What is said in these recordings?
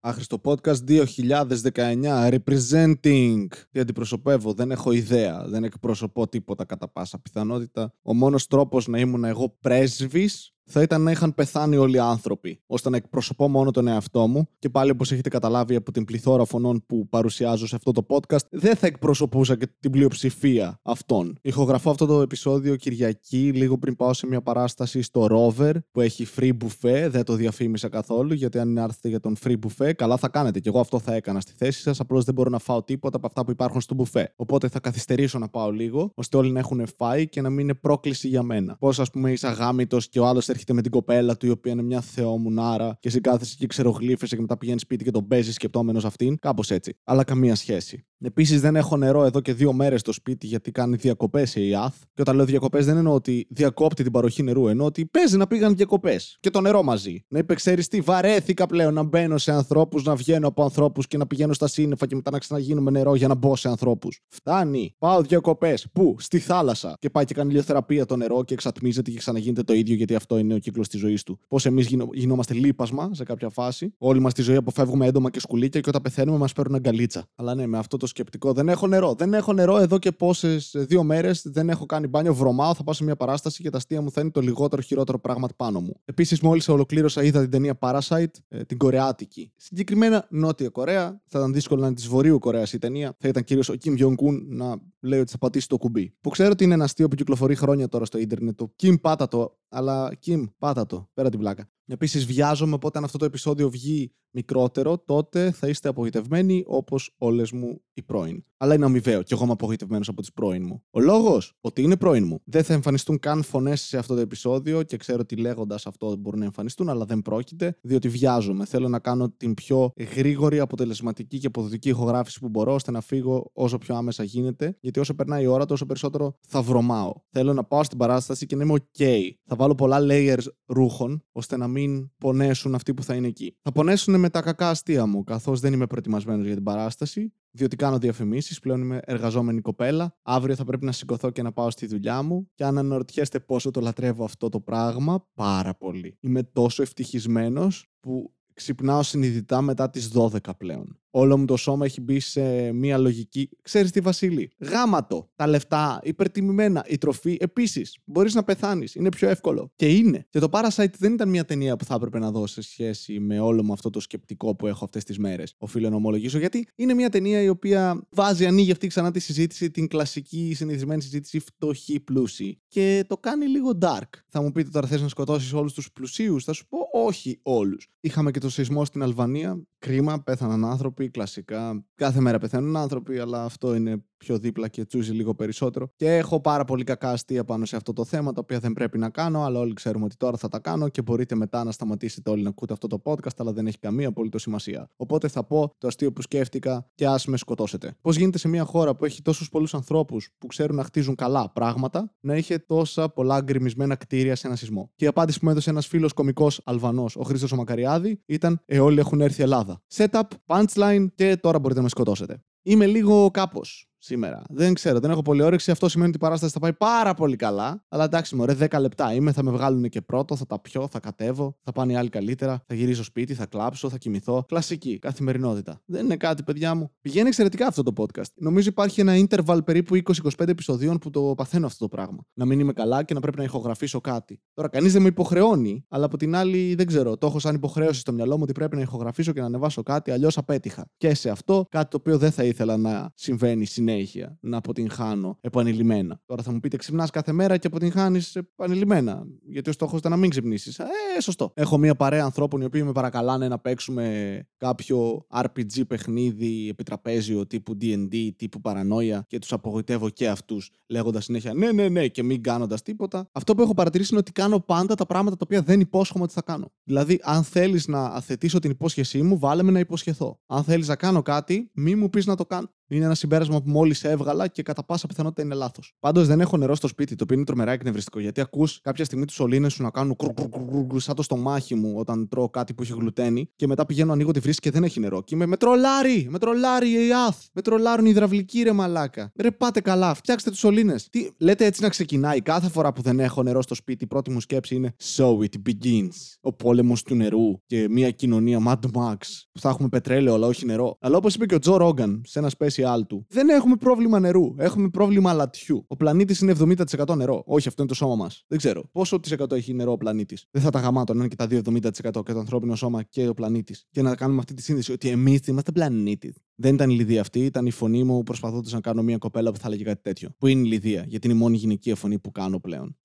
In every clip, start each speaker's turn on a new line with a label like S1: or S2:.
S1: Άχρηστο podcast 2019 representing. Τι αντιπροσωπεύω, δεν έχω ιδέα. Δεν εκπροσωπώ τίποτα κατά πάσα πιθανότητα. Ο μόνος τρόπος να ήμουν εγώ πρέσβης θα ήταν να είχαν πεθάνει όλοι οι άνθρωποι, ώστε να εκπροσωπώ μόνο τον εαυτό μου. Και πάλι, όπως έχετε καταλάβει από την πληθώρα φωνών που παρουσιάζω σε αυτό το podcast, δεν θα εκπροσωπούσα και την πλειοψηφία αυτών. Ηχογραφώ αυτό το επεισόδιο Κυριακή, λίγο πριν πάω σε μια παράσταση στο Rover που έχει free buffet. Δεν το διαφήμισα καθόλου, γιατί αν έρθετε για τον free buffet, καλά θα κάνετε. Και εγώ αυτό θα έκανα στη θέση σας. Απλώς δεν μπορώ να φάω τίποτα από αυτά που υπάρχουν στο buffet. Οπότε θα καθυστερήσω να πάω λίγο, ώστε όλοι να έχουν φάει και να μην είναι πρόκληση για μένα. Πώς, ας πούμε, είσαι αγάμητο και ο άλλος έρχεται με την κοπέλα του, η οποία είναι μια θεόμουνάρα, και εσύ κάθεσαι και ξερογλύφεσαι και μετά πηγαίνεις σπίτι και τον παίζεις σκεπτόμενος αυτήν. Κάπως έτσι. Αλλά καμία σχέση. Επίσης, δεν έχω νερό εδώ και δύο μέρες στο σπίτι γιατί κάνει διακοπές η ΙΑΘ. Και όταν λέω διακοπές, δεν εννοώ ότι διακόπτει την παροχή νερού, εννοώ ότι παίζει να πήγαν διακοπές. Και το νερό μαζί. Να είπε, ξέρεις τι, βαρέθηκα πλέον να μπαίνω σε ανθρώπους, να βγαίνω από ανθρώπους και να πηγαίνω στα σύννεφα και μετά να ξαναγίνουμε νερό για να μπω σε ανθρώπους. Φτάνει. Πάω διακοπές. Πού; Στη θάλασσα. Και πάει και κάνει ηλιοθεραπεία το νερό και εξατμίζεται και ξαναγίνεται το ίδιο γιατί αυτό είναι ο κύκλος της ζωής του. Πώς εμείς γινόμαστε λίπασμα σε κάποια φάση. Όλη μας τη ζωή αποφεύγουμε έντομα και σκουλίκια και όταν πεθαίνουμε μας παίρνουν αγκαλίτσα. Αλλά ναι, με αυτό το σκεπτικό. Δεν έχω νερό. Δεν έχω νερό εδώ και πόσες δύο μέρες. Δεν έχω κάνει μπάνιο. Βρωμάω. Θα πάω σε μια παράσταση και τα αστεία μου θα είναι το λιγότερο χειρότερο πράγμα πάνω μου. Επίσης, μόλις ολοκλήρωσα, είδα την ταινία Parasite, ε, την Κορεάτικη. Συγκεκριμένα Νότια Κορέα. Θα ήταν δύσκολο να είναι της Βορείου Κορέας η ταινία. Θα ήταν κυρίως ο Kim Jong-un να λέει ότι θα πατήσει το κουμπί. Που ξέρω ότι είναι ένα αστείο που κυκλοφορεί χρόνια τώρα στο Ιντερνετ. Το Kim πάτα το. Αλλά Kim, πάτα το. Πέρα την πλάκα. Επίσης, βιάζομαι οπότε αν αυτό το επεισόδιο βγει μικρότερο, τότε θα είστε απογοητευμένοι όπως όλες μου οι πρώην. Αλλά είναι αμοιβαίο και εγώ είμαι απογοητευμένος από τις πρώην μου. Ο λόγος; Ότι είναι πρώην μου. Δεν θα εμφανιστούν καν φωνές σε αυτό το επεισόδιο και ξέρω ότι λέγοντας αυτό μπορούν να εμφανιστούν, αλλά δεν πρόκειται, διότι βιάζομαι. Θέλω να κάνω την πιο γρήγορη, αποτελεσματική και αποδοτική ηχογράφηση που μπορώ, ώστε να φύγω όσο πιο άμεσα γίνεται, γιατί όσο περνάει η ώρα, τόσο περισσότερο θα βρωμάω. Θέλω να πάω στην παράσταση και να είμαι OK. Θα βάλω πολλά layers ρούχων, ώστε να μην πονέσουν αυτοί που θα είναι εκεί. Θα πονέσουν με τα κακά αστεία μου, καθώς δεν είμαι προετοιμασμένος για την παράσταση, διότι κάνω διαφημίσεις. Πλέον είμαι εργαζόμενη κοπέλα. Αύριο θα πρέπει να σηκωθώ και να πάω στη δουλειά μου. Και αν αναρωτιέστε πόσο το λατρεύω αυτό το πράγμα, πάρα πολύ. Είμαι τόσο ευτυχισμένος που ξυπνάω συνειδητά μετά τις 12 πλέον όλο μου το σώμα έχει μπει σε μια λογική. Ξέρεις τι, Βασίλη; Γάματο. Τα λεφτά, υπερτιμημένα. Η τροφή επίσης. Μπορείς να πεθάνεις. Είναι πιο εύκολο. Και είναι. Και το Parasite δεν ήταν μια ταινία που θα έπρεπε να δω σε σχέση με όλο μου αυτό το σκεπτικό που έχω αυτές τις μέρες. Οφείλω να ομολογήσω. Γιατί είναι μια ταινία η οποία βάζει, ανοίγει αυτή ξανά τη συζήτηση, την κλασική συνηθισμένη συζήτηση φτωχή πλούσιοι. Και το κάνει λίγο dark. Θα μου πείτε τώρα θες να σκοτώσεις όλους τους πλουσίους; Θα σου πω όχι όλους. Είχαμε και το σεισμό στην Αλβανία. Κρίμα, πέθαναν άνθρωποι κλασικά. Κάθε μέρα πεθαίνουν άνθρωποι, αλλά αυτό είναι πιο δίπλα και τσούζει λίγο περισσότερο. Και έχω πάρα πολύ κακά αστεία πάνω σε αυτό το θέμα, τα οποία δεν πρέπει να κάνω, αλλά όλοι ξέρουμε ότι τώρα θα τα κάνω και μπορείτε μετά να σταματήσετε όλοι να ακούτε αυτό το podcast, αλλά δεν έχει καμία απολύτω σημασία. Οπότε θα πω το αστείο που σκέφτηκα και ας με σκοτώσετε. Πώς γίνεται σε μια χώρα που έχει τόσους πολλούς ανθρώπους που ξέρουν να χτίζουν καλά πράγματα, να είχε τόσα πολλά γκρεμισμένα κτίρια σε ένα σεισμό; Και η απάντηση που μου έδωσε ένας φίλος κωμικός Αλβανός, ο Χρήστος Μακαριάδη, ήταν Ε, όλοι έχουν έρθει Ελλάδα. Setup, punchline και τώρα μπορείτε να με σκοτώσετε. Είμαι λίγο κάπως σήμερα. Δεν ξέρω, δεν έχω πολύ όρεξη. Αυτό σημαίνει ότι η παράσταση θα πάει πάρα πολύ καλά. Αλλά εντάξει, μωρέ, 10 λεπτά είμαι, θα με βγάλουν και πρώτο, θα τα πιω, θα κατέβω, θα πάνε οι άλλοι καλύτερα, θα γυρίσω σπίτι, θα κλάψω, θα κοιμηθώ. Κλασική, καθημερινότητα. Δεν είναι κάτι, παιδιά μου. Πηγαίνει εξαιρετικά αυτό το podcast. Νομίζω υπάρχει ένα interval περίπου 20-25 επεισοδίων που το παθαίνω αυτό το πράγμα. Να μην είμαι καλά και να πρέπει να ηχογραφήσω κάτι. Τώρα, κανείς δεν με υποχρεώνει, αλλά από την άλλη δεν ξέρω. Το έχω σαν υποχρέωση στο μυαλό μου ότι πρέπει να ηχογραφήσω και να ανεβάσω κάτι, αλλιώς απέτυχα. Και σε αυτό κάτι το οποίο δεν θα ήθελα να συμβαίνει συνέχεια συνέχεια να αποτυγχάνω επανειλημμένα. Τώρα θα μου πείτε ξυπνάς κάθε μέρα και αποτυγχάνεις επανειλημμένα. Γιατί ο στόχος ήταν να μην ξυπνήσεις. Ε, σωστό. Έχω μία παρέα ανθρώπων οι οποίοι με παρακαλάνε να παίξουμε κάποιο RPG παιχνίδι επιτραπέζιο τύπου DD, τύπου παρανόια και τους απογοητεύω και αυτούς λέγοντας συνέχεια ναι, ναι, ναι και μην κάνοντας τίποτα. Αυτό που έχω παρατηρήσει είναι ότι κάνω πάντα τα πράγματα τα οποία δεν υπόσχομαι ότι θα κάνω. Δηλαδή, αν θέλεις να αθετήσω την υπόσχεσή μου, βάλε με να υποσχεθώ. Αν θέλεις να κάνω κάτι, μη μου πεις να το κάνω. Είναι ένα συμπέρασμα που μόλις έβγαλα και κατά πάσα πιθανότητα είναι λάθος. Πάντως δεν έχω νερό στο σπίτι, το οποίο είναι τρομερά εκνευριστικό. Γιατί ακούς κάποια στιγμή τους σωλήνες σου να κάνουν κρου, σαν το στομάχι μου όταν τρώω κάτι που έχει γλουτένι και μετά πηγαίνω ανοίγω τη βρύση και δεν έχει νερό. Και είμαι με τρολάρι, με τρολάρι η ΑΘ, με τρολάρουν οι υδραυλικοί ρε μαλάκα. Ρε πάτε καλά, φτιάξτε τους σωλήνες. Τι λέτε έτσι να ξεκινάει κάθε φορά που δεν έχω νερό στο σπίτι, η πρώτη μου σκέψη είναι So it begins. Ο πόλεμος του νερού και μια κοινωνία Mad Max που θα έχουμε πετρέλαιο αλλά όχι νερό. Αλλά όπως είπε και ο Τζο Ρόγκαν σε ένα special του, δεν έχουμε πρόβλημα νερού. Έχουμε πρόβλημα λατιού. Ο πλανήτης είναι 70% νερό. Όχι, αυτό είναι το σώμα μας. Δεν ξέρω. Πόσο τη εκατό έχει νερό ο πλανήτης; Δεν θα τα γαμάτω να είναι και τα 2 70% και το ανθρώπινο σώμα και ο πλανήτης. Και να κάνουμε αυτή τη σύνδεση ότι εμείς είμαστε πλανήτης. Δεν ήταν η Λιδία αυτή, ήταν η φωνή μου προσπαθώντας να κάνω μια κοπέλα που θα έλεγε κάτι τέτοιο. Που είναι η Λιδία, γιατί είναι η μόνη γυναικεία φωνή που κάνω πλέον.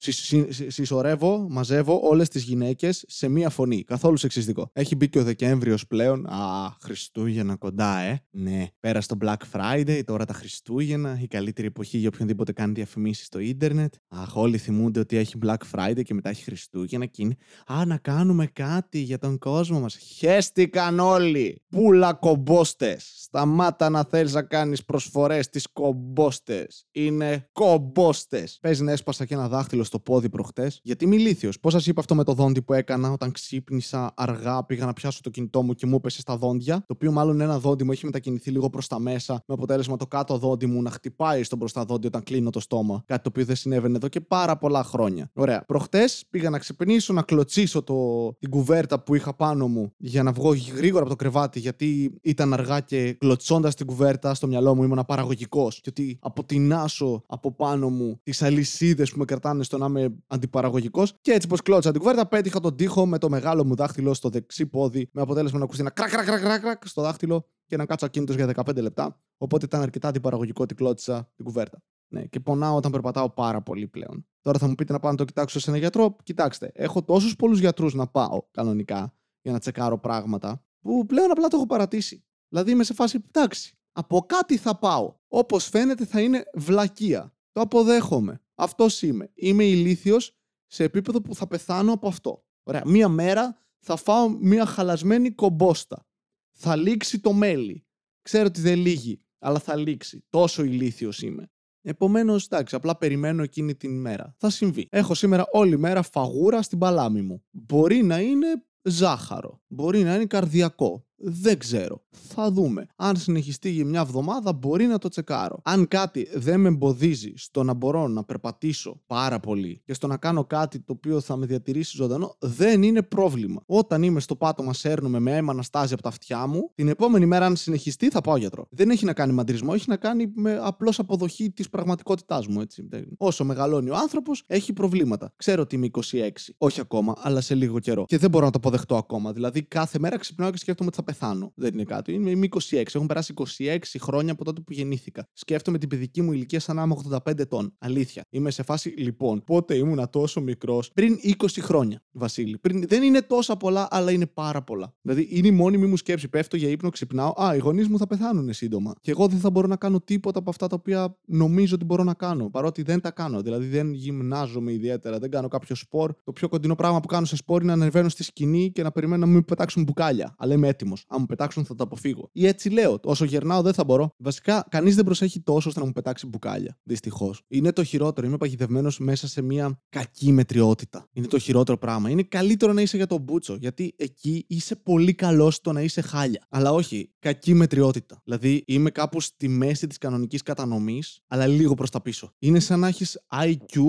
S1: Συσσωρεύω, μαζεύω όλες τις γυναίκες σε μία φωνή. Καθόλου σεξιστικό. Έχει μπει και ο Δεκέμβριος πλέον. Α, Χριστούγεννα κοντά, ε. Ναι. Πέρασε το Black Friday, τώρα τα Χριστούγεννα, η καλύτερη εποχή για οποιονδήποτε κάνει διαφημίσεις στο ίντερνετ. Αχ, όλοι θυμούνται ότι έχει Black Friday και μετά έχει Χριστούγεννα και είναι. Α, να κάνουμε κάτι για τον κόσμο μας. Χέστηκαν όλοι. Πούλα κομπόστες. Σταμάτα να θέλεις να κάνεις προσφορές στις κομπόστες. Είναι κομπόστες. Παίζει να έσπασα και ένα δάχτυλο στο πόδι προχτές. Γιατί είμαι ηλίθιος. Πώς σας είπα αυτό με το δόντι που έκανα όταν ξύπνησα αργά, πήγα να πιάσω το κινητό μου και μου έπεσε στα δόντια. Το οποίο μάλλον ένα δόντι μου έχει μετακινηθεί λίγο προς τα μέσα, με αποτέλεσμα το κάτω δόντι μου να χτυπάει στον μπροστά δόντι όταν κλείνω το στόμα. Κάτι το οποίο δεν συνέβαινε εδώ και πάρα πολλά χρόνια. Ωραία. Προχτές πήγα να ξυπνήσω, να κλωτσίσω το... την κουβέρτα που είχα πάνω μου για να βγω γρήγορα από το κρεβάτι, γιατί ήταν αργά και κλωτσώντας την κουβέρτα στο μυαλό μου ήμουν παραγωγικό. Και ότι αποτινάσω από πάνω μου τις αλυσίδες που με κρατάνε στο να είμαι αντιπαραγωγικός. Και έτσι πως κλώτσα την κουβέρτα, πέτυχα τον τοίχο με το μεγάλο μου δάχτυλο στο δεξί πόδι, με αποτέλεσμα να ακούσει ένα κρακ, κρακ, κρακ, κρακ στο δάχτυλο και να κάτσω ακίνητος για 15 λεπτά. Οπότε ήταν αρκετά αντιπαραγωγικό ότι κλώτσα την κουβέρτα. Ναι, και πονάω όταν περπατάω πάρα πολύ πλέον. Τώρα θα μου πείτε να πάω να το κοιτάξω σε ένα γιατρό. Κοιτάξτε, έχω τόσους πολλούς γιατρούς να πάω κανονικά για να τσεκάρω πράγματα, που πλέον απλά το έχω παρατήσει. Δηλαδή είμαι σε φάση, εντάξει, από κάτι θα πάω. Όπως φαίνεται θα είναι βλακεία. Το αποδέχομαι. Αυτός είμαι. Είμαι ηλίθιος σε επίπεδο που θα πεθάνω από αυτό. Ωραία. Μία μέρα θα φάω μία χαλασμένη κομπόστα. Θα λήξει το μέλι. Ξέρω ότι δεν λύγει, αλλά θα λήξει. Τόσο ηλίθιος είμαι. Επομένως, εντάξει, απλά περιμένω εκείνη την μέρα. Θα συμβεί. Έχω σήμερα όλη μέρα φαγούρα στην παλάμη μου. Μπορεί να είναι ζάχαρο. Μπορεί να είναι καρδιακό. Δεν ξέρω. Θα δούμε. Αν συνεχιστεί για μια εβδομάδα, μπορεί να το τσεκάρω. Αν κάτι δεν με εμποδίζει στο να μπορώ να περπατήσω πάρα πολύ και στο να κάνω κάτι το οποίο θα με διατηρήσει ζωντανό, δεν είναι πρόβλημα. Όταν είμαι στο πάτωμα, σέρνουμε με αίμα να στάζει από τα αυτιά μου, την επόμενη μέρα, αν συνεχιστεί, θα πάω γιατρό. Δεν έχει να κάνει μαντρισμό, έχει να κάνει με απλώς αποδοχή της πραγματικότητάς μου. Έτσι. Όσο μεγαλώνει ο άνθρωπος, έχει προβλήματα. Ξέρω ότι είμαι 26. Όχι ακόμα, αλλά σε λίγο καιρό. Και δεν μπορώ να το αποδεχτώ ακόμα. Δηλαδή, κάθε μέρα ξυπνάω και σκέφτομαι ότι θα πεθάνω. Δεν είναι κάτι. Είμαι 26. Έχουν περάσει 26 χρόνια από τότε που γεννήθηκα. Σκέφτομαι την παιδική μου ηλικία σαν να είμαι 85 ετών. Αλήθεια. Είμαι σε φάση λοιπόν. Πότε ήμουν τόσο μικρός. Πριν 20 χρόνια, Βασίλη. Πριν, δεν είναι τόσα πολλά, αλλά είναι πάρα πολλά. Δηλαδή είναι η μόνιμη μου σκέψη. Πέφτω για ύπνο, ξυπνάω. Α, οι γονείς μου θα πεθάνουν σύντομα. Και εγώ δεν θα μπορώ να κάνω τίποτα από αυτά τα οποία νομίζω ότι μπορώ να κάνω. Παρότι δεν τα κάνω. Δηλαδή δεν γυμνάζομαι ιδιαίτερα. Δεν κάνω κάποιο σπορ. Το πιο κοντινό πράγμα που κάνω σε σπορ είναι να ανεβαίνω στη σκηνή και να περιμένω να μην πετάξουν μπουκάλια. Αλλά είμαι έτοιμος. Αν μου πετάξουν θα το αποφύγω. Ή έτσι λέω. Όσο γερνάω δεν θα μπορώ. Βασικά, κανείς δεν προσέχει τόσο ώστε να μου πετάξει μπουκάλια. Δυστυχώς. Είναι το χειρότερο. Είμαι παγιδευμένος μέσα σε μια κακή μετριότητα. Είναι το χειρότερο πράγμα. Είναι καλύτερο να είσαι για τον μπούτσο. Γιατί εκεί είσαι πολύ καλός στο να είσαι χάλια. Αλλά όχι, κακή μετριότητα. Δηλαδή είμαι κάπου στη μέση της κανονικής κατανομής, αλλά λίγο προς τα πίσω. Είναι σαν να έχεις IQ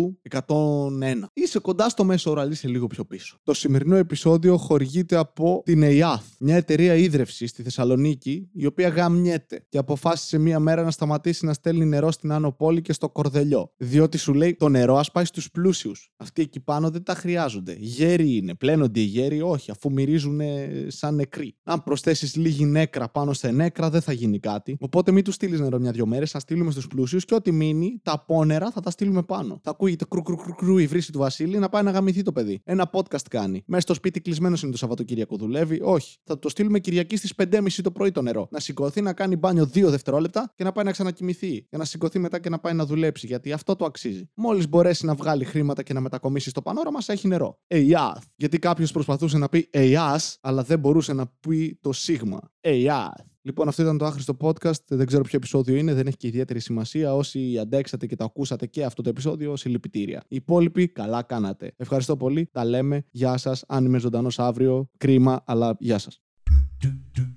S1: 101. Είσαι κοντά στο μέσο όρο, αλλά είσαι λίγο πιο πίσω. Το σημερινό επεισόδιο χορηγείται από την EATH, μια εταιρεία ίδρυυση στη Θεσσαλονίκη, η οποία γαμιέται και αποφάσισε μία μέρα να σταματήσει να στέλνει νερό στην Άνω Πόλη και στο Κορδελιό. Διότι σου λέει το νερό ας πάει στους πλούσιους. Αυτοί εκεί πάνω δεν τα χρειάζονται. Γέροι είναι. Πλένονται οι γέροι, όχι, αφού μυρίζουν σαν νεκροί. Αν προσθέσεις λίγη νέκρα πάνω σε νέκρα, δεν θα γίνει κάτι. Οπότε μην τους στείλεις νερό μια-δυο μέρες, θα στείλουμε στους πλούσιους και ό,τι μείνει, τα απόνερα θα τα στείλουμε πάνω. Θα ακούγεται κρου κρου κρου, κρου η βρύση του Βασίλη να πάει να γαμηθεί το παιδί. Ένα podcast κάνει. Μέσα στο σπίτι κλεισμένος είναι το Σαββατοκύριακο δουλεύει. Όχι. Θα το στείλουμε Κυριακή στις 5.30 το πρωί το νερό. Να σηκωθεί να κάνει μπάνιο 2 δευτερόλεπτα και να πάει να ξανακοιμηθεί. Για να σηκωθεί μετά και να πάει να δουλέψει. Γιατί αυτό το αξίζει. Μόλις μπορέσει να βγάλει χρήματα και να μετακομίσει στο πανόραμα, σε έχει νερό. Εϊάθ. Γιατί κάποιος προσπαθούσε να πει Εϊάς, αλλά δεν μπορούσε να πει το σίγμα. Εϊάθ. Λοιπόν, αυτό ήταν το άχρηστο podcast. Δεν ξέρω ποιο επεισόδιο είναι, δεν έχει και ιδιαίτερη σημασία. Όσοι αντέξατε και το ακούσατε και αυτό το επεισόδιο, συλληπιτήρια. Οι υπόλοιποι, καλά κάνατε. Ευχαριστώ πολύ. Τα λέμε. Γεια σας. Αν είμαι ζωντανός αύριο, κρίμα, αλλά γεια σας. do do